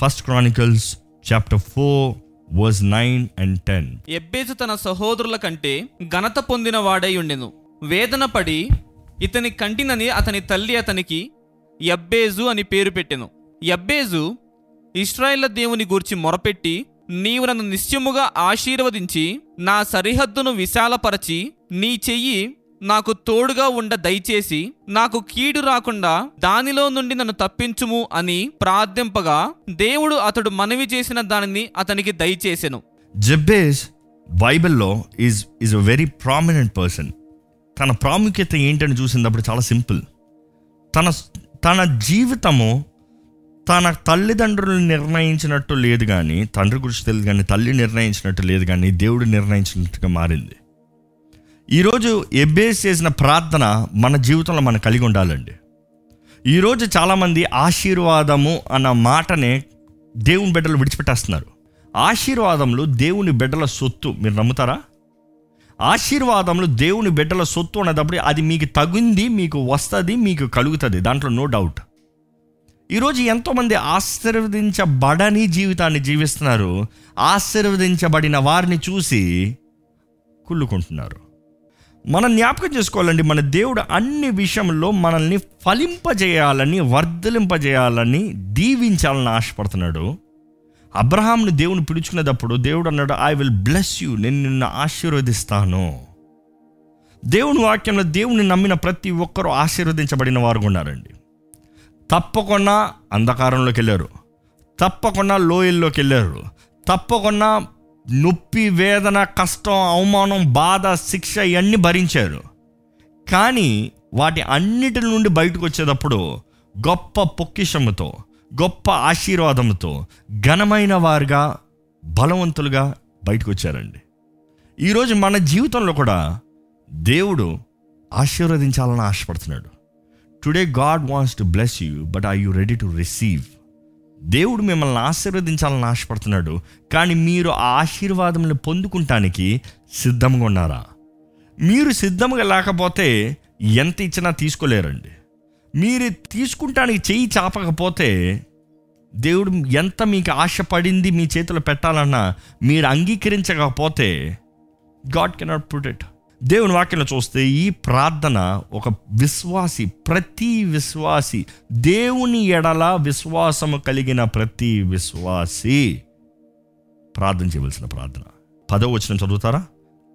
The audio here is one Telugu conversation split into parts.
First chronicles chapter four verse nine and ten ఎబ్బేజు తన సహోదరుల కంటే ఘనత పొందిన వాడై ఉండెను. వేదన పడి ఇతని కంటినని అతని తల్లి అతనికి ఎబ్బేజు అని పేరు పెట్టెను. ఎబ్బేజు ఇస్రాయేళ్ళ దేవుని గూర్చి మొరపెట్టి నీవు నన్ను నిశ్చయముగా ఆశీర్వదించి నా సరిహద్దును విశాలపరచి నీ చెయ్యి నాకు తోడుగా ఉండ దయచేసి నాకు కీడు రాకుండా దానిలో నుండి నన్ను తప్పించుము అని ప్రార్థింపగా దేవుడు అతడు మనవి చేసిన దానిని అతనికి దయచేసెను. జబ్బేస్ బైబిల్లో is is a very prominent person తన ప్రాముఖ్యత ఏంటని చూసినప్పుడు చాలా సింపుల్. తన తన జీవితము తన తల్లిదండ్రులు నిర్ణయించినట్టు లేదు కానీ తండ్రి గురించి తెలియదు కానీ తల్లి నిర్ణయించినట్టు లేదు కానీ దేవుడు నిర్ణయించినట్టుగా మారింది. ఈరోజు ఎబ్బేస్ చేసిన ప్రార్థన మన జీవితంలో మనం కలిగి ఉండాలండి. ఈరోజు చాలామంది ఆశీర్వాదము అన్న మాటనే దేవుని బిడ్డలు విడిచిపెట్టేస్తున్నారు. ఆశీర్వాదములు దేవుని బిడ్డల సొత్తు. మీరు నమ్ముతారా? ఆశీర్వాదములు దేవుని బిడ్డల సొత్తు అనేటప్పుడు అది మీకు తగింది మీకు వస్తుంది మీకు కలుగుతుంది. దాంట్లో నో డౌట్. ఈరోజు ఎంతోమంది ఆశీర్వదించబడని జీవితాన్ని జీవిస్తున్నారు. ఆశీర్వదించబడిన వారిని చూసి కుళ్ళుకుంటున్నారు. మనం జ్ఞాపకం చేసుకోవాలండి మన దేవుడు అన్ని విషయంలో మనల్ని ఫలింపజేయాలని వర్ధలింపజేయాలని దీవించాలని ఆశపడుతున్నాడు. అబ్రహాంని దేవుని పిలుచుకునేటప్పుడు దేవుడు అన్నాడు ఐ విల్ బ్లెస్ యూ నేను నిన్ను ఆశీర్వదిస్తాను. దేవుని వాక్యంలో దేవుని నమ్మిన ప్రతి ఒక్కరూ ఆశీర్వదించబడిన వారు ఉన్నారండి. తప్పకుండా అంధకారంలోకి వెళ్ళారు. తప్పకుండా లోయల్లోకి వెళ్ళారు. తప్పకుండా నొప్పి వేదన కష్టం అవమానం బాధ శిక్ష ఇవన్నీ భరించారు. కానీ వాటి అన్నిటి నుండి బయటకు వచ్చేటప్పుడు గొప్ప పొక్కిషముతో గొప్ప ఆశీర్వాదంతో ఘనమైన వారుగా బలవంతులుగా బయటకు వచ్చారండి. ఈరోజు మన జీవితంలో కూడా దేవుడు ఆశీర్వదించాలని ఆశపడుతున్నాడు. Today God wants to bless you but are you ready to receive దేవుడు మిమ్మల్ని ఆశీర్వదించాలని ఆశపడుతున్నాడు కానీ మీరు ఆ ఆశీర్వాదములను పొందుకుంటానికి సిద్ధంగా ఉన్నారా? మీరు సిద్ధంగా లేకపోతే ఎంత ఇచ్చినా తీసుకోలేరండి. మీరు తీసుకుంటానికి చెయ్యి చాపకపోతే దేవుడు ఎంత మీకు ఆశపడింది మీ చేతిలో పెట్టాలన్నా మీరు అంగీకరించకపోతే గాడ్ కెనాట్ పుట్ దేవుని వాక్యంలో చూస్తే ఈ ప్రార్థన ఒక విశ్వాసి ప్రతి విశ్వాసి దేవుని ఎడల విశ్వాసము కలిగిన ప్రతి విశ్వాసి ప్రార్థన చేయవలసిన ప్రార్థన. పదవ వచ్చిన చదువుతారా?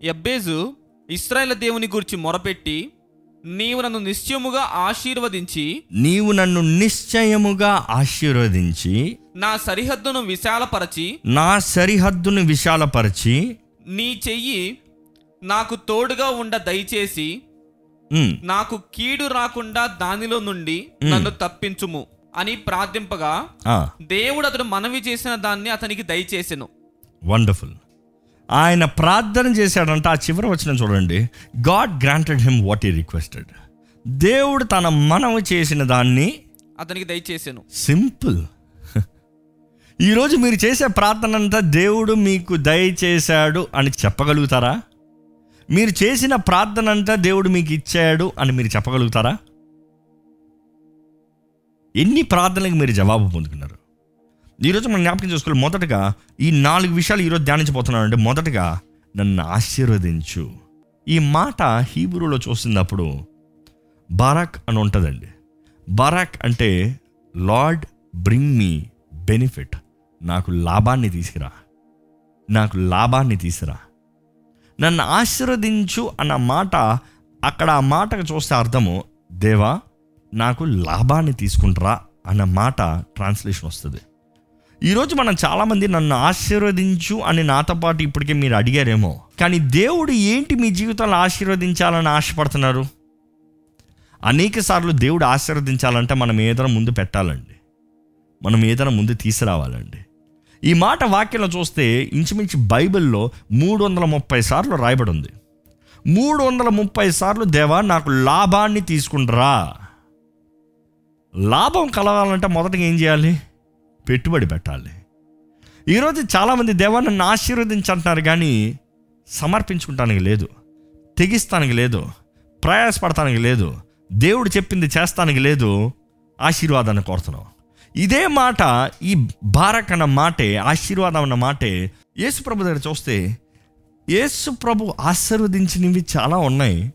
యబ్బేజు ఇస్రాయేల్ దేవుని గూర్చి మొరపెట్టి నీవు నన్ను నిశ్చయముగా ఆశీర్వదించి నీవు నన్ను నిశ్చయముగా ఆశీర్వదించి నా సరిహద్దును విశాలపరచి నా సరిహద్దును విశాలపరిచి నీ చెయ్యి నాకు తోడుగా ఉండ దయచేసి నాకు కీడు రాకుండా దానిలో నుండి నన్ను తప్పించుము అని ప్రార్థింపగా దేవుడు అతడు మనవి చేసిన దాన్ని అతనికి దయచేసెను. వండర్ఫుల్ ఆయన ప్రార్థన చేశాడంట. ఆ చివరి వచ్చిన చూడండి. God granted him what he requested దేవుడు తన మనవి చేసిన దాన్ని అతనికి దయచేసెను. సింపుల్ ఈరోజు మీరు చేసే ప్రార్థన అంతా దేవుడు మీకు దయచేశాడు అని చెప్పగలుగుతారా? మీరు చేసిన ప్రార్థన అంతా దేవుడు మీకు ఇచ్చాడు అని మీరు చెప్పగలుగుతారా? ఎన్ని ప్రార్థనలకు మీరు జవాబు పొందుకున్నారు? ఈరోజు మనం జ్ఞాపకం చేసుకోవాలి. మొదటగా ఈ నాలుగు విషయాలు ఈరోజు ధ్యానించబోతున్నాను అంటే మొదటగా నన్ను ఆశీర్వదించు. ఈ మాట హీబ్రూలో చూస్తున్నప్పుడు బారాక్ అని ఉంటుందండి. బారాక్ అంటే లార్డ్ బ్రింగ్ మీ బెనిఫిట్. నాకు లాభాన్ని తీసుకురా. నాకు లాభాన్ని తీసుకురా. నన్ను ఆశీర్వదించు అన్న మాట అక్కడ ఆ మాటకు చూస్తే అర్థము దేవా నాకు లాభాన్ని తీసుకుంటారా అన్న మాట ట్రాన్స్లేషన్ వస్తుంది. ఈరోజు మనం చాలామంది నన్ను ఆశీర్వదించు అని నాతో పాటు ఇప్పటికే మీరు అడిగారేమో కానీ దేవుడు ఏంటి మీ జీవితంలో ఆశీర్వదించాలని ఆశపడుతున్నారు? అనేక సార్లు దేవుడు ఆశీర్వదించాలంటే మనం ఏదైనా ముందు పెట్టాలండి. మనం ఏదైనా ముందు తీసుకురావాలండి. ఈ మాట వాక్యంలో చూస్తే ఇంచుమించు బైబిల్లో మూడు వందల ముప్పై సార్లు రాయబడి ఉంది మూడు వందల ముప్పై సార్లు దేవా నాకు లాభాన్ని తీసుకుంటారా లాభం కలగాలంటే మొదటగా ఏం చేయాలి? పెట్టుబడి పెట్టాలి. ఈరోజు చాలామంది దేవా నన్ను ఆశీర్వదించంటున్నారు కానీ సమర్పించుకుంటానికి లేదు. తెగిస్తానికి లేదు. ప్రయాసపడటానికి లేదు. దేవుడు చెప్పింది చేస్తానికి లేదు. ఆశీర్వాదాన్ని కోరుతున్నావు ఇదే మాట ఈ బారక్ అన్న మాటే ఆశీర్వాదం అన్న మాటే యేసు ప్రభు దగ్గర చూస్తే యేసు ప్రభు ఆశీర్వదించినవి చాలా ఉన్నాయి.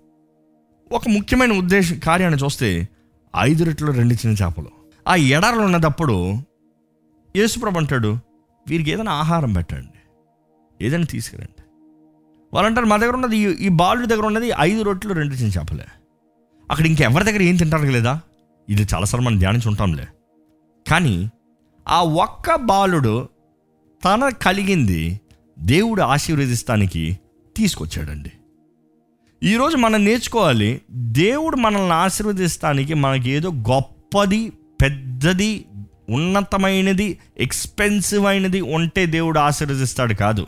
ఒక ముఖ్యమైన ఉద్దేశ కార్యాన్ని చూస్తే ఐదు రెట్లు రెండు చిన్న చేపలు. ఆ ఎడారులు ఉన్నదప్పుడు యేసుప్రభు అంటాడు వీరికి ఏదైనా ఆహారం పెట్టండి ఏదైనా తీసుకురండి. వాళ్ళు అంటారు మా దగ్గర ఉన్నది ఈ- బాలుడి దగ్గర ఉన్నది ఐదు రొట్లు రెండు చిన్న చేపలే. అక్కడ ఇంకెవరి దగ్గర ఏం తింటారు లేదా? ఇది చాలాసార్లు మనం ధ్యానించి ఉంటాంలే. కానీ ఆ ఒక్క బాలుడు తన కలిగింది దేవుడు ఆశీర్వదిస్తానికి తీసుకొచ్చాడండి. ఈరోజు మనం నేర్చుకోవాలి దేవుడు మనల్ని ఆశీర్వదిస్తానికి మనకి ఏదో గొప్పది పెద్దది ఉన్నతమైనది ఎక్స్పెన్సివ్ అయినది ఉంటే దేవుడు ఆశీర్వదిస్తాడు కాదు.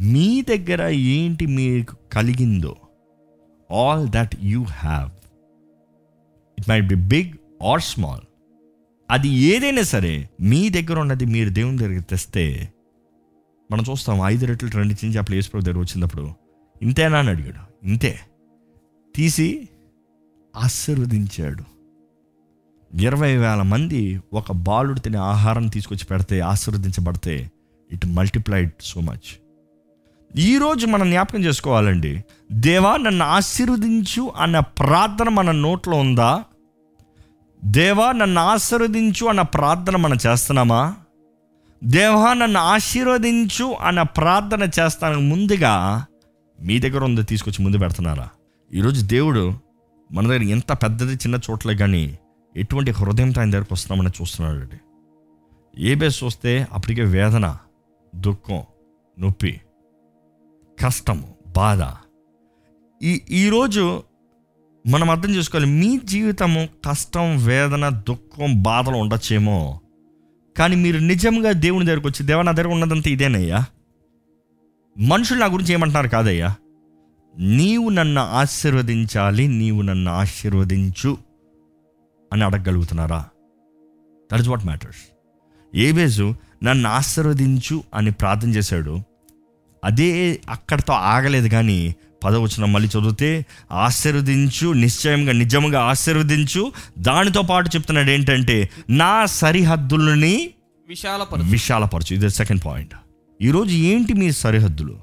మీ దగ్గర ఏంటి మీకు కలిగిందో all that you have it might be big or small అది ఏదైనా సరే మీ దగ్గర ఉన్నది మీరు దేవుని దగ్గరికి తెస్తే మనం చూస్తాం ఐదు రెట్లు రెండు చిన్న చేపలు యేసుప్రభు దగ్గర వచ్చినప్పుడు ఇంతేనా అని అడిగాడు. ఇంతే. తీసి ఆశీర్వదించాడు. ఇరవై వేల మంది ఒక బాలుడు తినే ఆహారం తీసుకొచ్చి పెడితే ఆశీర్వదించబడితే ఇట్ మల్టిప్లైడ్ సో మచ్. ఈరోజు మనం జ్ఞాపకం చేసుకోవాలండి దేవా నన్ను ఆశీర్వదించు అన్న ప్రార్థన మన నోట్లో ఉందా? దేవా నన్ను ఆశీర్వదించు అన్న ప్రార్థన మనం చేస్తున్నామా? దేవా నన్ను ఆశీర్వదించు అన్న ప్రార్థన చేస్తానికి ముందుగా మీ దగ్గర ఉంది తీసుకొచ్చి ముందు పెడుతున్నారా? ఈరోజు దేవుడు మన దగ్గర ఎంత పెద్దది చిన్న చోట్లే కానీ ఎటువంటి హృదయంతో ఆయన దగ్గరకు వస్తున్నామని చూస్తున్నాడు అండి. ఏ బేస్ చూస్తే అప్పటికే వేదన దుఃఖం నొప్పి కష్టము బాధ. ఈ ఈరోజు మనం అర్థం చేసుకోవాలి మీ జీవితము కష్టం వేదన దుఃఖం బాధలు ఉండొచ్చేమో. కానీ మీరు నిజంగా దేవుని దగ్గరకు వచ్చి దేవ నా దగ్గర ఉన్నదంతా ఇదేనయ్యా. మనుషులు నా గురించి ఏమంటున్నారు కాదయ్యా. నీవు నన్ను ఆశీర్వదించాలి నీవు నన్ను ఆశీర్వదించు అని అడగగలుగుతున్నారా? దట్ ఇస్ వాట్ మ్యాటర్స్ ఏబేజు నన్ను ఆశీర్వదించు అని ప్రార్థన చేశాడు. అదే అక్కడితో ఆగలేదు కానీ పదవచనం మళ్ళీ చదివితే ఆశీర్వదించు నిశ్చయంగా నిజంగా ఆశీర్వదించు. దానితో పాటు చెప్తున్నాడు ఏంటంటే నా సరిహద్దులని విశాలపరు విశాలపరచు. ఇది సెకండ్ పాయింట్ ఈరోజు ఏంటి మీ సరిహద్దులు?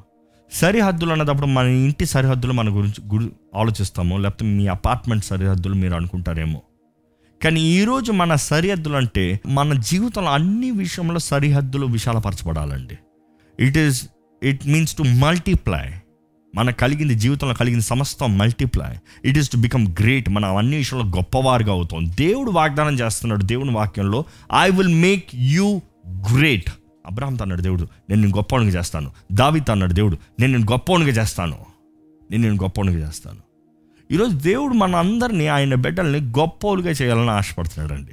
సరిహద్దులు అన్నదప్పుడు మన ఇంటి సరిహద్దులు మన గురించి గురి ఆలోచిస్తాము లేకపోతే మీ అపార్ట్మెంట్ సరిహద్దులు మీరు అనుకుంటారేమో. కానీ ఈరోజు మన సరిహద్దులు అంటే మన జీవితంలో అన్ని విషయంలో సరిహద్దులు విశాలపరచబడాలండి. It is it means to multiply మనకు కలిగింది జీవితంలో కలిగింది సమస్తం multiply it is to become great మనం అన్ని విషయంలో గొప్పవారుగా అవుతాం. దేవుడు వాగ్దానం చేస్తున్నాడు దేవుని వాక్యంలో I will make you great Abraham అన్నాడు దేవుడు నేను నేను గొప్పవాడిగా చేస్తాను. దావిత్ అన్నాడు దేవుడు నేను నేను గొప్పవాడిగా చేస్తాను. నేను నేను గొప్పవాడిగా చేస్తాను. ఈరోజు దేవుడు మన అందరినీ ఆయన బిడ్డల్ని గొప్పోలుగా చేయాలని ఆశపడుతున్నాడు అండి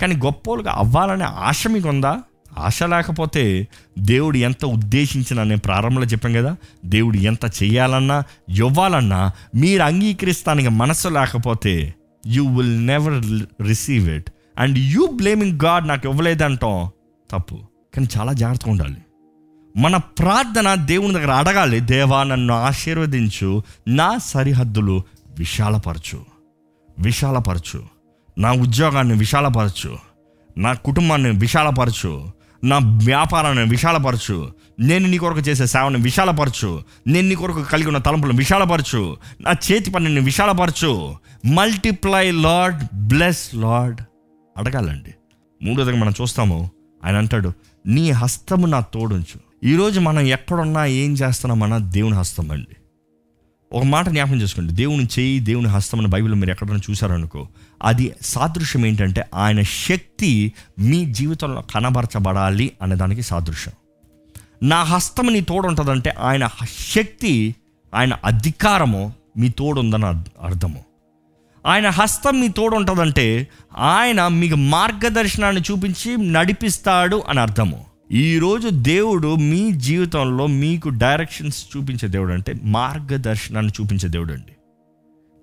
కానీ గొప్పోలుగా అవ్వాలనే ఆశ మీకు ఉందా? ఆశ లేకపోతే దేవుడు ఎంత ఉద్దేశించిన నేను ప్రారంభంలో చెప్పాను కదా దేవుడు ఎంత చేయాలన్నా ఇవ్వాలన్నా మీరు అంగీకరిస్తానికి మనసు లేకపోతే you will never receive it and you blaming God నాకు ఇవ్వలేదంటాం తప్పు. కానీ చాలా జాగ్రత్తగా ఉండాలి. మన ప్రార్థన దేవుని దగ్గర అడగాలి దేవా నన్ను ఆశీర్వదించు నా సరిహద్దులు విశాలపరచు విశాలపరచు నా ఉద్యోగాన్ని విశాలపరచు నా కుటుంబాన్ని విశాలపరచు నా వ్యాపారాన్ని విశాలపరచు. నేను నీ కొరకు చేసే సేవను విశాలపరచు. నేను నీ కొరకు కలిగి ఉన్న తలంపులను విశాలపరచు. నా చేతి పనిని విశాలపరచు. మల్టిప్లై లార్డ్ బ్లెస్ లార్డ్ అడగాలండి. మూడోదిగా మనం చూస్తాము. ఆయన అంటాడు నీ హస్తము నా తోడుంచు. ఈరోజు మనం ఎక్కడున్నా ఏం చేస్తున్నామన్నా దేవుని హస్తం అండి. ఒక మాట జ్ఞాపకం చేసుకోండి. దేవుని చేయి దేవుని హస్తం అని బైబిల్ మీరు ఎక్కడైనా చూసారనుకో అది సాదృశ్యం ఏంటంటే ఆయన శక్తి మీ జీవితంలో కనబరచబడాలి అనే దానికి సాదృశ్యం. నా హస్తం నీ తోడు ఉంటుందంటే ఆయన శక్తి ఆయన అధికారము మీ తోడు ఉందని అర్థము. ఆయన హస్తం మీ తోడు ఉంటుందంటే ఆయన మీకు మార్గదర్శనాన్ని చూపించి నడిపిస్తాడు అని అర్థము. ఈరోజు దేవుడు మీ జీవితంలో మీకు డైరెక్షన్స్ చూపించే దేవుడు అంటే మార్గదర్శనాన్ని చూపించే దేవుడు అండి.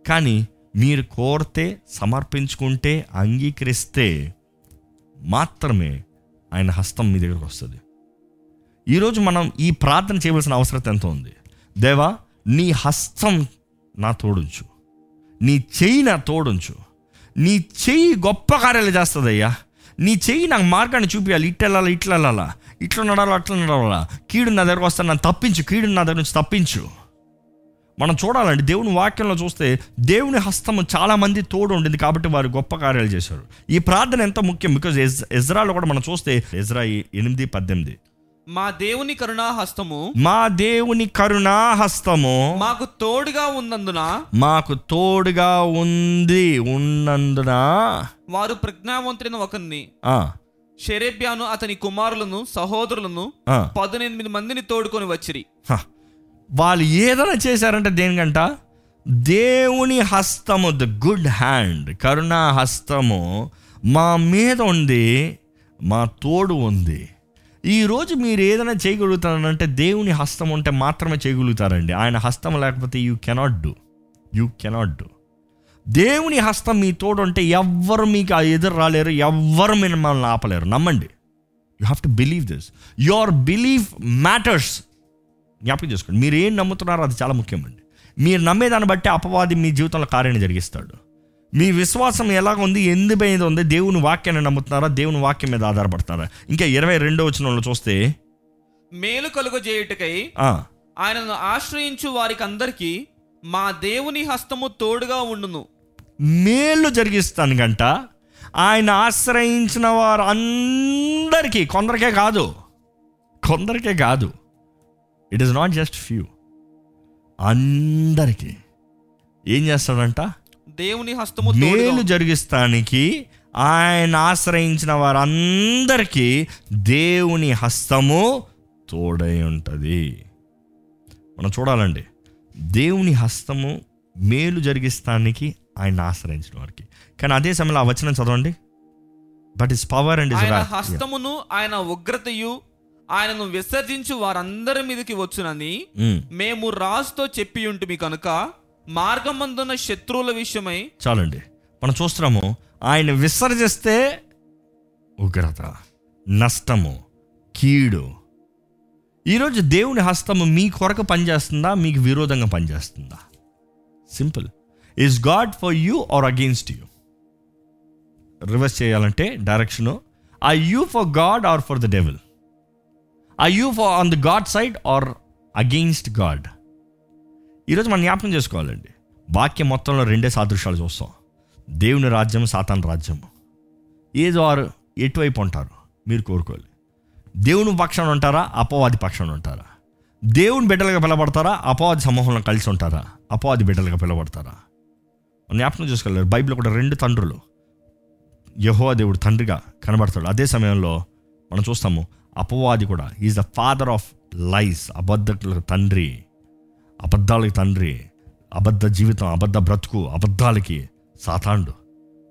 కానీ మీరు కోరితే సమర్పించుకుంటే అంగీకరిస్తే మాత్రమే ఆయన హస్తం మీ దగ్గరకు వస్తుంది. ఈరోజు మనం ఈ ప్రార్థన చేయవలసిన అవసరం ఎంత ఉంది? దేవా నీ హస్తం నా తోడుంచు. నీ చెయ్యి నా తోడుంచు. నీ చెయ్యి గొప్ప కార్యాలు చేస్తుందయ్యా. నీ చెయ్యి నాకు మార్గాన్ని చూపించాలి ఇట్లా వెళ్ళాలి ఇట్లా వెళ్ళాలా ఇట్లా నడాలి అట్లా నడవాలా. కీడు నా దగ్గరకు వస్తాను నన్ను తప్పించు. కీడు నా దగ్గర నుంచి తప్పించు. మనం చూడాలండి దేవుని వాక్యంలో చూస్తే దేవుని హస్తము చాలామంది తోడు ఉండింది కాబట్టి వారు గొప్ప కార్యాలు చేశారు. ఈ ప్రార్థన ఎంత ముఖ్యం? బికాజ్ ఎజ్ ఎజ్రాలో కూడా మనం చూస్తే ఎజ్రా ఎనిమిది పద్దెనిమిది. మా దేవుని కరుణా హస్తము మా దేవుని కరుణా హస్తము మాకు తోడుగా ఉన్నందున మాకు తోడుగా ఉంది ఉన్నందున వారు ప్రజ్ఞావంతుడైన ఒకరిని షెరేబ్యాను అతని కుమారులను సహోదరులను పదునెనిమిది మందిని తోడుకొని వచ్చిరి. వాళ్ళు ఏదైనా చేశారంటే దేనికంట? దేవుని హస్తము ద గుడ్ హ్యాండ్ కరుణా హస్తము మా మీద ఉంది మా తోడు ఉంది. ఈరోజు మీరు ఏదైనా చేయగలుగుతారంటే దేవుని హస్తం ఉంటే మాత్రమే చేయగలుగుతారండి. ఆయన హస్తం లేకపోతే you cannot do you cannot do దేవుని హస్తం మీ తోడు ఉంటే ఎవ్వరు మీకు ఆ ఎదురు రాలేరు ఎవ్వరు మిమ్మల్ని ఆపలేరు. నమ్మండి. You have to believe this your belief matters జ్ఞాపకం చేసుకోండి. మీరు ఏం నమ్ముతున్నారో అది చాలా ముఖ్యమండి. మీరు నమ్మేదాన్ని బట్టి అపవాది మీ జీవితంలో కార్యాన్ని జరిగిస్తాడు. మీ విశ్వాసం ఎలాగ ఉంది? ఎందు మీద ఉంది? దేవుని వాక్యాన్ని నమ్ముతున్నారా? దేవుని వాక్యం మీద ఆధారపడతారా? ఇంకా ఇరవై రెండో వచ్చిన చూస్తే మేలు కలుగజేయుటకై ఆ, ఆయనను ఆశ్రయించు వారికి అందరికీ మా దేవుని హస్తము తోడుగా ఉండును. మేలు జరిగిస్తాను గంట. ఆయన ఆశ్రయించిన వారు అందరికీ కొందరికే కాదు కొందరికే కాదు it is not just few అందరికీ. ఏం చేస్తాడంట? దేవుని హస్తము మేలు. జరిగిస్తానికి ఆయన ఆశ్రయించిన వారందరికీ దేవుని హస్తము తోడై ఉంటుంది. మనం చూడాలండి. దేవుని హస్తము మేలు జరిగిస్తానికి ఆయన ఆశ్రయించిన వారికి. కానీ అదే సమయంలో ఆ వచనం చదవండి. బట్ ఇస్ పవర్ అండ్ హస్తమును ఆయన ఉగ్రతయు ఆయనను విసర్జించు వారందరి మీదకి వచ్చునని మేము రాజుతో చెప్పి ఉంటిమి కనుక మార్గమందున్న శత్రువుల విషయమై చాలండి. మనం చూస్తున్నాము ఆయన విసర్జిస్తే ఉగ్రత నష్టము కీడు. ఈరోజు దేవుని హస్తము మీ కొరకు పనిచేస్తుందా? మీకు విరోధంగా పనిచేస్తుందా? Simple. Is God for you or against you reverse చేయాలంటే direction I you for God or for the devil I you for on the God side or against God ఈరోజు మనం జ్ఞాపకం చేసుకోవాలండి. వాక్యం మొత్తంలో రెండే సాదృశ్యాలు చూస్తాం. దేవుని రాజ్యం సాతాన్ రాజ్యం. ఏదో వారు ఎటువైపు ఉంటారు? మీరు కోరుకోవాలి. దేవుని పక్షాన ఉంటారా? అపవాది పక్షాన ఉంటారా? దేవుని బిడ్డలుగా పిలబడతారా అపవాది సమూహంలో కలిసి ఉంటారా? అపవాది బిడ్డలుగా పిలబడతారా జ్ఞాపకం చేసుకోలేరు బైబిల్ కూడా రెండు తండ్రులు. యహోవా దేవుడు తండ్రిగా కనబడతాడు. అదే సమయంలో మనం చూస్తాము అపవాది కూడా is the father of lies అబద్ధకులకు తండ్రి. అబద్ధాలకి తండ్రి అబద్ధ జీవితం అబద్ధ బ్రతుకు అబద్ధాలకి సాతాండు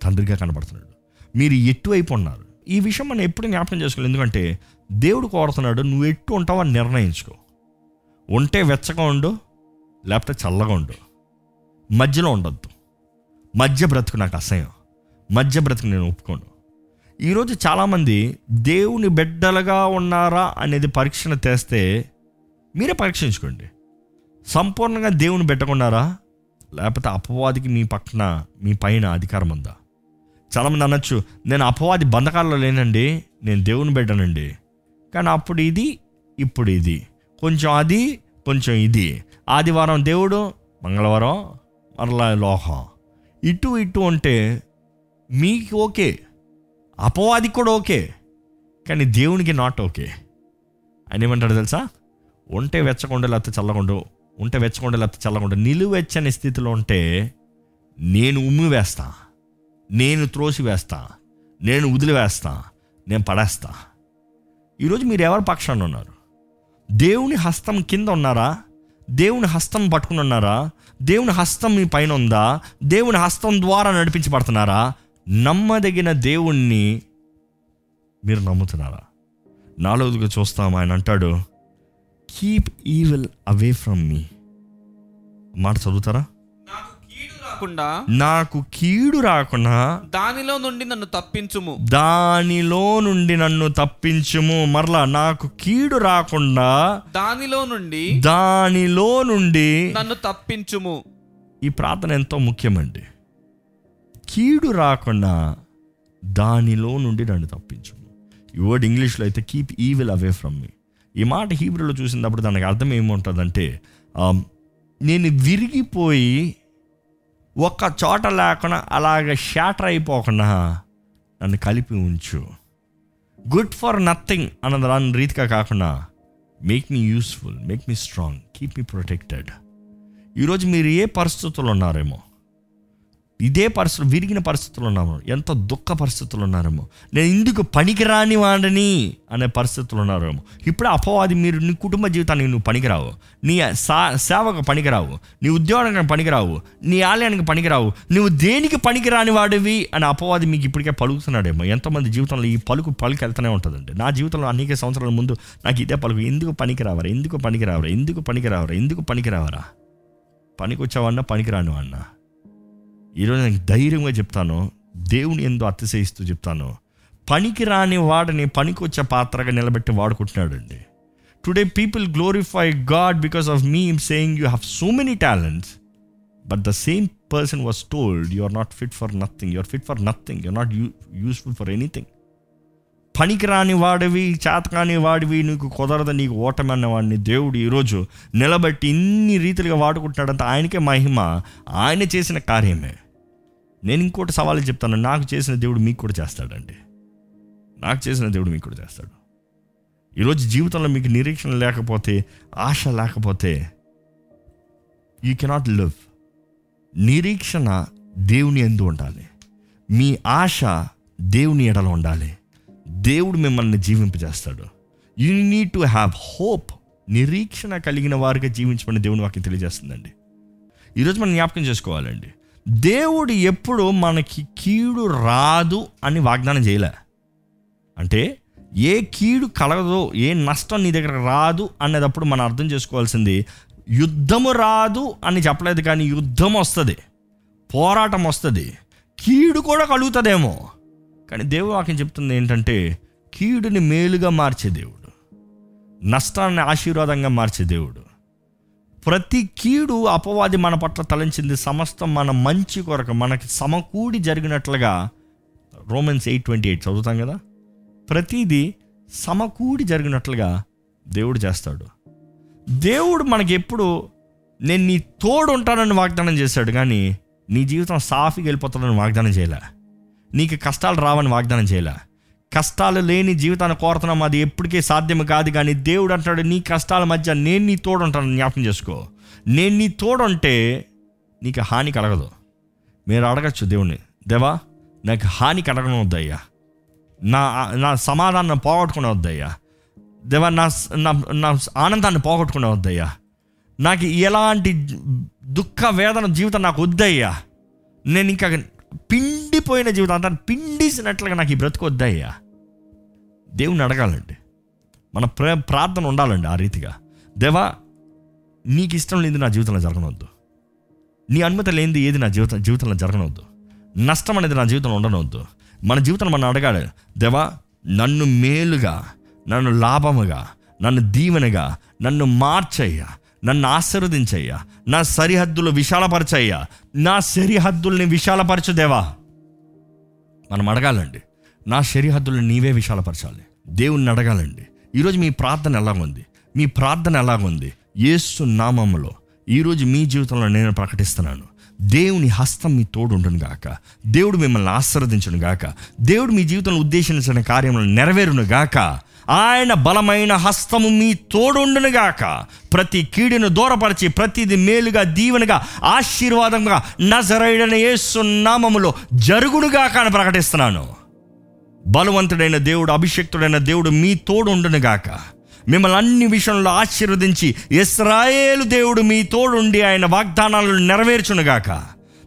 తండ్రిగా కనబడుతున్నాడు. మీరు ఎటువైపు ఉన్నారు? ఈ విషయం మనం ఎప్పుడు జ్ఞాపకం చేసుకోవాలి ఎందుకంటే దేవుడు కోరుతున్నాడు నువ్వు ఎట్టు ఉంటావో అని నిర్ణయించుకో. ఉంటే వెచ్చగా ఉండు లేకపోతే చల్లగా ఉండు. మధ్యలో ఉండొద్దు. మధ్య బ్రతుకు నాకు అసహ్యం. మధ్య బ్రతుకు నేను ఒప్పుకోను. ఈరోజు చాలామంది దేవుని బిడ్డలుగా ఉన్నారా అనేది పరీక్షను తెస్తే మీరే పరీక్షించుకోండి. సంపూర్ణంగా దేవుని పెట్టకున్నారా లేకపోతే అపవాదికి మీ పక్కన మీ పైన అధికారం ఉందా? చాలామంది అనొచ్చు నేను అపవాది బంధకాల్లో లేనండి నేను దేవుని బిడ్డనండి కానీ అప్పుడు ఇది ఇప్పుడు ఇది. కొంచెం అది కొంచెం ఇది. ఆదివారం దేవుడు మంగళవారం మరలా లోహం. ఇటు ఇటు అంటే మీకు ఓకే అపవాది కూడా ఓకే కానీ దేవునికి నాట్ ఓకే. అని ఏమంటాడు తెలుసా? ఉంటే వెచ్చకుండా లేకపోతే చల్లకుండా ఉంటే వెచ్చకుండా లేకపోతే చల్లకుండా నిలువెచ్చని స్థితిలో ఉంటే నేను ఉమ్మి వేస్తా నేను త్రోసి వేస్తా నేను వదిలివేస్తా నేను పడేస్తా. ఈరోజు మీరు ఎవరి పక్షాన్ని ఉన్నారు? దేవుని హస్తం కింద ఉన్నారా? దేవుని హస్తం పట్టుకుని ఉన్నారా? దేవుని హస్తం మీ పైన ఉందా? దేవుని హస్తం ద్వారా నడిపించబడుతున్నారా నమ్మదగిన దేవుణ్ణి మీరు నమ్ముతున్నారా? నాలుగుగా చూస్తాం ఆయన అంటాడు keep evil away from me మాట చదువుతారా? నాకు కీడు రాకుండా నాకు కీడు రాకుండా దానిలో నుండి నన్ను తప్పించుము. దానిలో నుండి నన్ను తప్పించుము. మరలా నాకు కీడు రాకుండా దానిలో నుండి దానిలో నుండి నన్ను తప్పించుము. ఈ ప్రార్థన ఎంతో ముఖ్యమండి. కీడు రాకుండా దానిలో నుండి నన్ను తప్పించు ఈ వర్డ్ ఇంగ్లీష్లో అయితే keep evil away from me ఈ మాట హీబ్రూలో చూసినప్పుడు దానికి అర్థం ఏముంటుందంటే నేను విరిగిపోయి ఒక్క చోట లేకుండా అలాగ షాటర్ అయిపోకుండా నన్ను కలిపి ఉంచు. గుడ్ ఫర్ నథింగ్ అన్న దాని రీతిగా కాకుండా make me useful make me strong keep me protected ఈరోజు మీరు ఏ పరిస్థితుల్లో ఉన్నారేమో ఇదే పరిస్థితులు విరిగిన పరిస్థితులు ఉన్నాము. ఎంత దుఃఖ పరిస్థితులు ఉన్నారేమో. నేను ఇందుకు పనికిరాని వాడిని అనే పరిస్థితులు ఉన్నారేమో. ఇప్పుడు అపవాది మీరు నీ కుటుంబ జీవితానికి నువ్వు పనికిరావు. నీ సా సేవకు పనికిరావు. నీ ఉద్యోగానికి పనికిరావు. నీ ఆలయానికి పనికిరావు. నువ్వు దేనికి పనికిరాని వాడివి అని అపవాది మీకు ఇప్పటికే పలుకుతున్నాడేమో. ఎంతోమంది జీవితంలో ఈ పలుకు పలుకు వెళ్తూనే ఉంటుందండి. నా జీవితంలో అనేక సంవత్సరాల ముందు నాకు ఇదే పలుకు ఎందుకు పనికిరావరా? ఎందుకు పనికిరావరా? ఎందుకు పనికిరావరా? ఎందుకు పనికిరావరా? పనికి వచ్చావన్నా పనికిరాను వాడినా ఈరోజు నేను ధైర్యంగా చెప్తాను దేవుని ఎందు అతిశయిస్తూ చెప్తాను. పనికి రాని వాడిని పనికొచ్చే పాత్రగా నిలబెట్టి వాడుకుంటున్నాడండి. Today people glorify God because of me saying you have so many talents but the same person was told you are not fit for nothing you are fit for nothing you are not you useful for anything పనికి రాని వాడివి చేతకాని వాడివి నీకు కుదరదు నీకు ఓటమి అన్నవాడిని దేవుడు ఈరోజు నిలబెట్టి ఇన్ని రీతిలుగా వాడుకుంటున్నాడంత ఆయనకే మహిమ. ఆయన చేసిన కార్యమే. నేను ఇంకోటి సవాలు చెప్తాను. నాకు చేసిన దేవుడు మీకు కూడా చేస్తాడండి. నాకు చేసిన దేవుడు మీకు కూడా చేస్తాడు. ఈరోజు జీవితంలో మీకు నిరీక్షణ లేకపోతే ఆశ లేకపోతే యూ కెనాట్ లివ్ నిరీక్షణ దేవుని ఎందు ఉండాలి. మీ ఆశ దేవుని ఎడలో ఉండాలి. దేవుడు మిమ్మల్ని జీవింపజేస్తాడు. You need to have hope నిరీక్షణ కలిగిన వారిగా జీవించమని దేవుని వాక్యం తెలియజేస్తుందండి. ఈరోజు మనం జ్ఞాపకం చేసుకోవాలండి. దేవుడు ఎప్పుడు మనకి కీడు రాదు అని వాగ్దానం చేయలే. అంటే ఏ కీడు కలగదో ఏ నష్టం నీ దగ్గర రాదు అనేటప్పుడు మనం అర్థం చేసుకోవాల్సింది యుద్ధము రాదు అని చెప్పలేదు కానీ యుద్ధం వస్తుంది పోరాటం వస్తుంది కీడు కూడా కలుగుతుందేమో. కానీ దేవుడు వాక్యం చెప్తుంది ఏంటంటే కీడుని మేలుగా మార్చే దేవుడు నష్టాన్ని ఆశీర్వాదంగా మార్చే దేవుడు ప్రతి కీడు అపవాది మన పట్ల తలంచింది సమస్తం మన మంచి కొరకు మనకి సమకూడి జరిగినట్లుగా రోమన్స్ ఎయిట్ ట్వంటీ ఎయిట్ చదువుతాం కదా. ప్రతిదీ సమకూడి జరిగినట్లుగా దేవుడు చేస్తాడు. దేవుడు మనకి ఎప్పుడు నేను నీ తోడు ఉంటానని వాగ్దానం చేశాడు కానీ నీ జీవితం సాఫీగా వెళ్ళిపోతాడని వాగ్దానం చేయలే. నీకు కష్టాలు రావని వాగ్దానం చేయలే. కష్టాలు లేని జీవితాన్ని కోరుతున్నాం. అది ఎప్పటికీ సాధ్యం కాదు. కానీ దేవుడు అంటాడు నీ కష్టాల మధ్య నేను నీ తోడుంటాను జ్ఞాపకం చేసుకో. నేను నీ తోడుంటే నీకు హాని కలగదు. మీరు అడగచ్చు దేవుణ్ణి దేవా నాకు హాని కలగడం వద్దయ్యా నా నా సమాధానం పోగొట్టుకునే వద్దయ్యా దేవా నా నా ఆనందాన్ని పోగొట్టుకునే వద్దయ్యా నాకు ఎలాంటి దుఃఖ వేదన జీవితం నాకు వద్దయ్యా నేను ఇంకా పిండిపోయిన జీవితం అంతా పిండిసినట్లుగా నాకు ఈ బ్రతుకు వద్దయ్యా దేవుని అడగాలండి. మన ప్ర ప్రార్థన ఉండాలండి ఆ రీతిగా. దేవా నీకు ఇష్టం లేనిది నా జీవితంలో జరగనవద్దు నీ అనుమతి లేనిది ఏది నా జీవితం జీవితంలో జరగనవద్దు నష్టం అనేది నా జీవితంలో ఉండనవద్దు మన జీవితంలో మనం అడగాలి. దేవా నన్ను మేలుగా నన్ను లాభముగా నన్ను దీవెనగా నన్ను మార్చయ్యా నన్ను ఆశీర్వదించయ్యా నా సరిహద్దులు విశాలపరచయ్యా నా సరిహద్దుల్ని విశాలపరచు దేవా. మనం అడగాలండి నా సరిహద్దులను నీవే విశాలపరచాలి. దేవుణ్ణి అడగాలండి. ఈరోజు మీ ప్రార్థన ఎలాగుంది మీ ప్రార్థన ఎలాగుంది యేసు నామములో ఈరోజు మీ జీవితంలో నేను ప్రకటిస్తున్నాను. దేవుని హస్తం మీ తోడు ఉండును గాక. దేవుడు మిమ్మల్ని ఆశీర్వదించును గాక. దేవుడు మీ జీవితంలో ఉద్దేశించిన కార్యములను నెరవేరును గాక. ఆయన బలమైన హస్తము మీ తోడుండును గాక. ప్రతి కీడును దూరపరిచి ప్రతిది మేలుగా దీవెనగా ఆశీర్వాదంగా నజరైడని యేసు నామములో జరుగునుగాక అని ప్రకటిస్తున్నాను. బలవంతుడైన దేవుడు అభిషక్తుడైన దేవుడు మీ తోడు ఉండునుగాక మిమ్మల్ని అన్ని విషయంలో ఆశీర్వదించి ఇస్రాయేలు దేవుడు మీ తోడుండి ఆయన వాగ్దానాలను నెరవేర్చునుగాక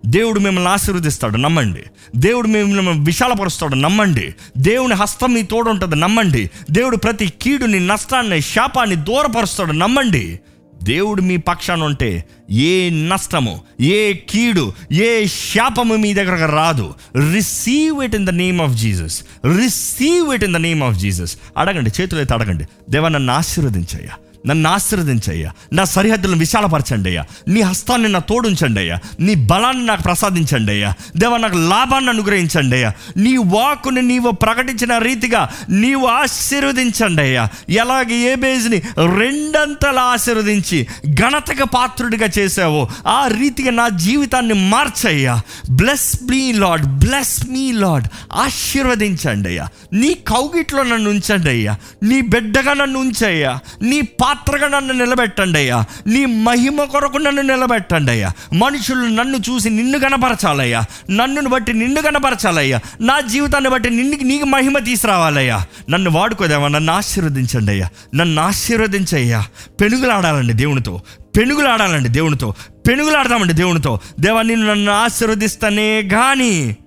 దేవుడు మిమ్మల్ని ఆశీర్వదిస్తాడు నమ్మండి. దేవుడు మిమ్మల్ని విశాలపరుస్తాడు నమ్మండి. దేవుని హస్తం మీ తోడు ఉంటుంది నమ్మండి. దేవుడు ప్రతి కీడుని నష్టాన్ని శాపాన్ని దూరపరుస్తాడు నమ్మండి. దేవుడు మీ పక్షాన ఉంటే ఏ నష్టము ఏ కీడు ఏ శాపము మీ దగ్గరకు రాదు. Receive it in the name of Jesus receive it in the name of Jesus అడగండి చేతులైతే అడగండి. దేవా నన్ను ఆశీర్వదించయ్యా. నన్ను ఆశీర్వదించయ్యా. నా సరిహద్దులను విశాలపరచండి అయ్యా. నీ హస్తాన్ని నా తోడుంచండి అయ్యా. నీ బలాన్ని నాకు ప్రసాదించండి అయ్యా. దేవ నాకు లాభాన్ని అనుగ్రహించండి అయ్యా. నీ వాకుని నీవు ప్రకటించిన రీతిగా నీవు ఆశీర్వదించండి అయ్యా. ఎలాగ ఏ బేజ్ని రెండంతలా ఆశీర్వదించి ఘనతకు పాత్రుడిగా చేసావో ఆ రీతిగా నా జీవితాన్ని మార్చయ్యా. Bless me Lord bless me Lord ఆశీర్వదించండి అయ్యా. నీ కౌగిట్లో నన్ను ఉంచండి అయ్యా. నీ బిడ్డగా నన్ను ఉంచయ్యా. నీ పాత్రగా నన్ను నిలబెట్టండి అయ్యా. నీ మహిమ కొరకు నన్ను నిలబెట్టండి అయ్యా. మనుషులు నన్ను చూసి నిన్ను కనపరచాలయ్యా నన్ను బట్టి నిన్ను కనపరచాలయ్యా నా జీవితాన్ని బట్టి నిన్ను నీకు మహిమ తీసుకురావాలయ్యా. నన్ను వాడుకోదేవా నన్ను ఆశీర్వదించండి అయ్యా. నన్ను ఆశీర్వదించయ్యా. పెనుగులాడాలండి దేవునితో. పెనుగులాడాలండి దేవునితో. పెనుగులాడదామండి దేవునితో. దేవా నిన్ను నన్ను ఆశీర్వదిస్తానే కానీ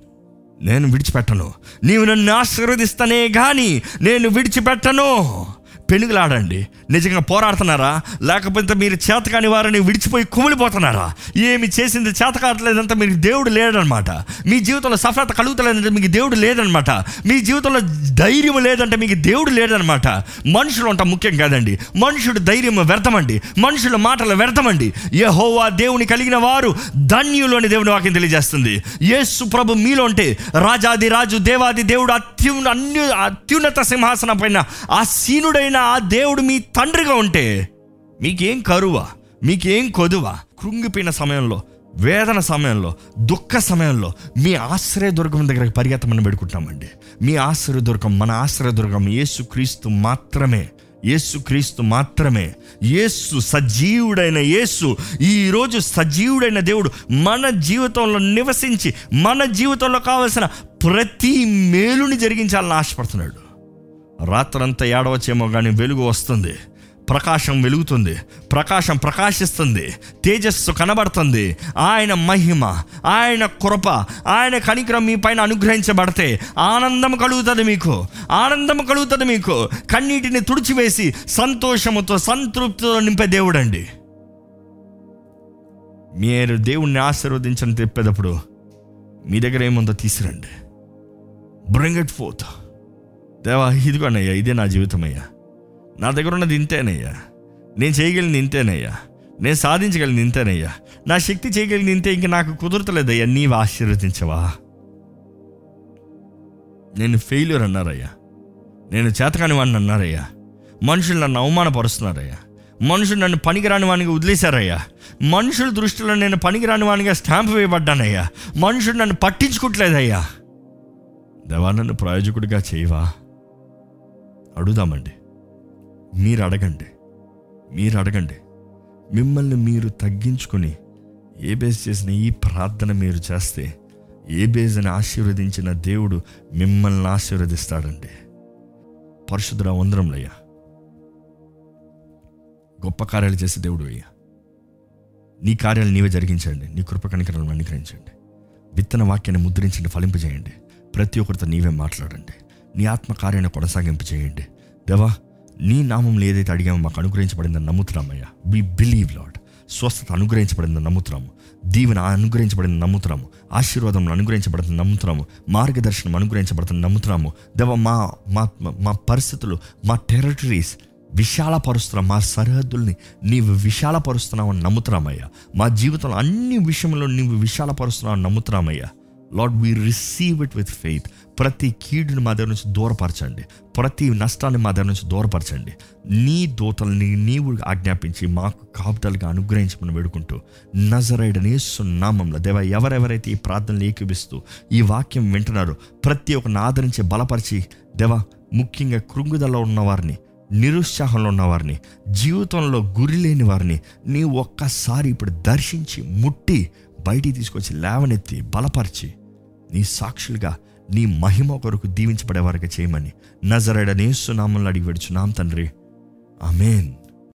నేను విడిచిపెట్టను. నీవు నన్ను ఆశీర్వదిస్తానే కానీ నేను విడిచిపెట్టను. పెనుగులాడండి నిజంగా పోరాడుతున్నారా? లేకపోతే మీరు చేతకాని వారిని విడిచిపోయి కుమిలిపోతున్నారా? ఏమి చేసింది చేత మీకు దేవుడు లేడనమాట. మీ జీవితంలో సఫలత కలుగుతలేదంటే మీకు దేవుడు లేదనమాట మీ జీవితంలో ధైర్యం లేదంటే మీకు దేవుడు లేదనమాట మనుషులు అంట ముఖ్యం కాదండి. మనుషుడు ధైర్యం వ్యర్థమండి. మనుషుల మాటలు వ్యర్థమండి. ఏ హోవా దేవుని కలిగిన వారు ధన్యులోని దేవుని వాక్యం తెలియజేస్తుంది. యేసు ప్రభు మీలో ఉంటే రాజాది రాజు దేవాది దేవుడు అత్యున్న అన్యు అత్యున్నత సింహాసనం పైన ఆ సీనుడైన ఆ దేవుడు మీ తండ్రిగా ఉంటే మీకేం కరువా? మీకేం కొదువా? కృంగిపోయిన సమయంలో వేదన సమయంలో దుఃఖ సమయంలో మీ ఆశ్రయ దుర్గం దగ్గరకు పరిగెత్తమని పెడుకుంటామండి మీ ఆశ్రయ దుర్గం మన ఆశ్రయ దుర్గం యేసుక్రీస్తు మాత్రమే. యేసుక్రీస్తు మాత్రమే. యేసు సజీవుడైన యేసు ఈరోజు సజీవుడైన దేవుడు మన జీవితంలో నివసించి మన జీవితంలో కావలసిన ప్రతి మేలుని జరిగించాలని ఆశపడుతున్నాడు. రాత్రంతా ఏడవచ్చేమో కానీ వెలుగు వస్తుంది. ప్రకాశం వెలుగుతుంది. ప్రకాశం ప్రకాశిస్తుంది. తేజస్సు కనబడుతుంది. ఆయన మహిమ ఆయన కృప ఆయన కనికరం మీ పైన అనుగ్రహించబడితే ఆనందం కలుగుతుంది మీకు. ఆనందం కలుగుతుంది మీకు. కన్నీటిని తుడిచివేసి సంతోషముతో సంతృప్తితో నింపే దేవుడండి. మీరు దేవుణ్ణి ఆశీర్వదించని తెప్పేటప్పుడు మీ దగ్గర ఏముందో తీసురండి. బ్రింగ్ ఇట్ ఫోర్త్ దేవా ఇదిగోనయ్యా ఇదే నా జీవితం అయ్యా నా దగ్గర ఉన్నది ఇంతేనయ్యా. నేను చేయగలిగింది ఇంతేనయ్యా. నేను సాధించగలిగింది ఇంతేనయ్యా. నా శక్తి చేయగలిగింది ఇంతే ఇంక నాకు కుదరతలేదయ్యా. నీవు ఆశీర్వదించవా. నేను ఫెయిల్యూర్ అన్నారయ్యా. నేను చేతకాని వాడిని అన్నారయ్యా. మనుషులు నన్ను అవమానపరుస్తున్నారయ్యా. మనుషులు నన్ను పనికిరాని వానిగా వదిలేశారయ్యా. మనుషుల దృష్టిలో నేను పనికిరాని వానిగా స్టాంప్ వేయబడ్డానయ్యా. మనుషులు నన్ను పట్టించుకోవట్లేదయ్యా దేవా నన్ను ప్రయోజకుడిగా చేయవా. అడుగుదామండి. మీరు అడగండి మీరు అడగండి మిమ్మల్ని మీరు తగ్గించుకొని ఏ బేస్ చేసిన ఈ ప్రార్థన మీరు చేస్తే ఏ బేజ్ని ఆశీర్వదించిన దేవుడు మిమ్మల్ని ఆశీర్వదిస్తాడండి. పరిశుద్ధ వందరంలయ్యా గొప్ప కార్యాలు చేసే దేవుడు అయ్యా. నీ కార్యాలు నీవే జరిగించండి. నీ కృప కనికరాలను అనుగ్రహించండి విత్తన వాక్యాన్ని ముద్రించండి ఫలింపజేయండి. ప్రతి ఒక్కరితో నీవే మాట్లాడండి. నీ ఆత్మ కార్యాన్ని కొనసాగింపు చేయండి. దేవా నీ నామంలో ఏదైతే అడిగామో మాకు అనుగ్రహించబడిందని నమ్ముతున్నామయ్యా. వి బిలీవ్ లాడ్ స్వస్థత అనుగ్రహించబడిందని నమ్ముతున్నాము. దీవెన అనుగ్రహించబడిన నమ్ముతున్నాము. ఆశీర్వాదం అనుగ్రహించబడుతుంది నమ్ముతున్నాము. మార్గదర్శనం అనుగ్రహించబడుతుంది నమ్ముతున్నాము. దేవ మా మా మా పరిస్థితులు మా టెరిటరీస్ విశాలపరుస్తున్నాం మా సరిహద్దుల్ని నీవు విశాలపరుస్తున్నావు అని నమ్ముతున్నామయ్యా. మా జీవితంలో అన్ని విషయంలో నీవు విశాలపరుస్తున్నావు అని నమ్ముతున్నామయ్యా. Lord we receive it with faith ప్రతి కీడుని మా దగ్గర నుంచి దూరపరచండి. ప్రతి నష్టాన్ని మా దగ్గర నుంచి దూరపరచండి. నీ దూతల్ని నీవు ఆజ్ఞాపించి మాకు కాపుదలుగా అనుగ్రహించమని వేడుకుంటూ నజరైడని సున్నామంలో దేవ ఎవరెవరైతే ఈ ప్రార్థనలు ఏకీపిస్తూ ఈ వాక్యం వింటున్నారో ప్రతి ఒక్కరిని ఆదరించి బలపరిచి దేవ ముఖ్యంగా కృంగుదలలో ఉన్నవారిని నిరుత్సాహంలో ఉన్నవారిని జీవితంలో గురి లేని వారిని నీ ఒక్కసారి ఇప్పుడు దర్శించి ముట్టి బయటికి తీసుకొచ్చి లేవనెత్తి బలపరిచి నీ సాక్షులుగా నీ మహిమ కొరకు దీవించబడే వారికి చేయమని నజరడనేస్తున్నామని అడిగి పెడుచున్నాం తండ్రి. ఆమెన్.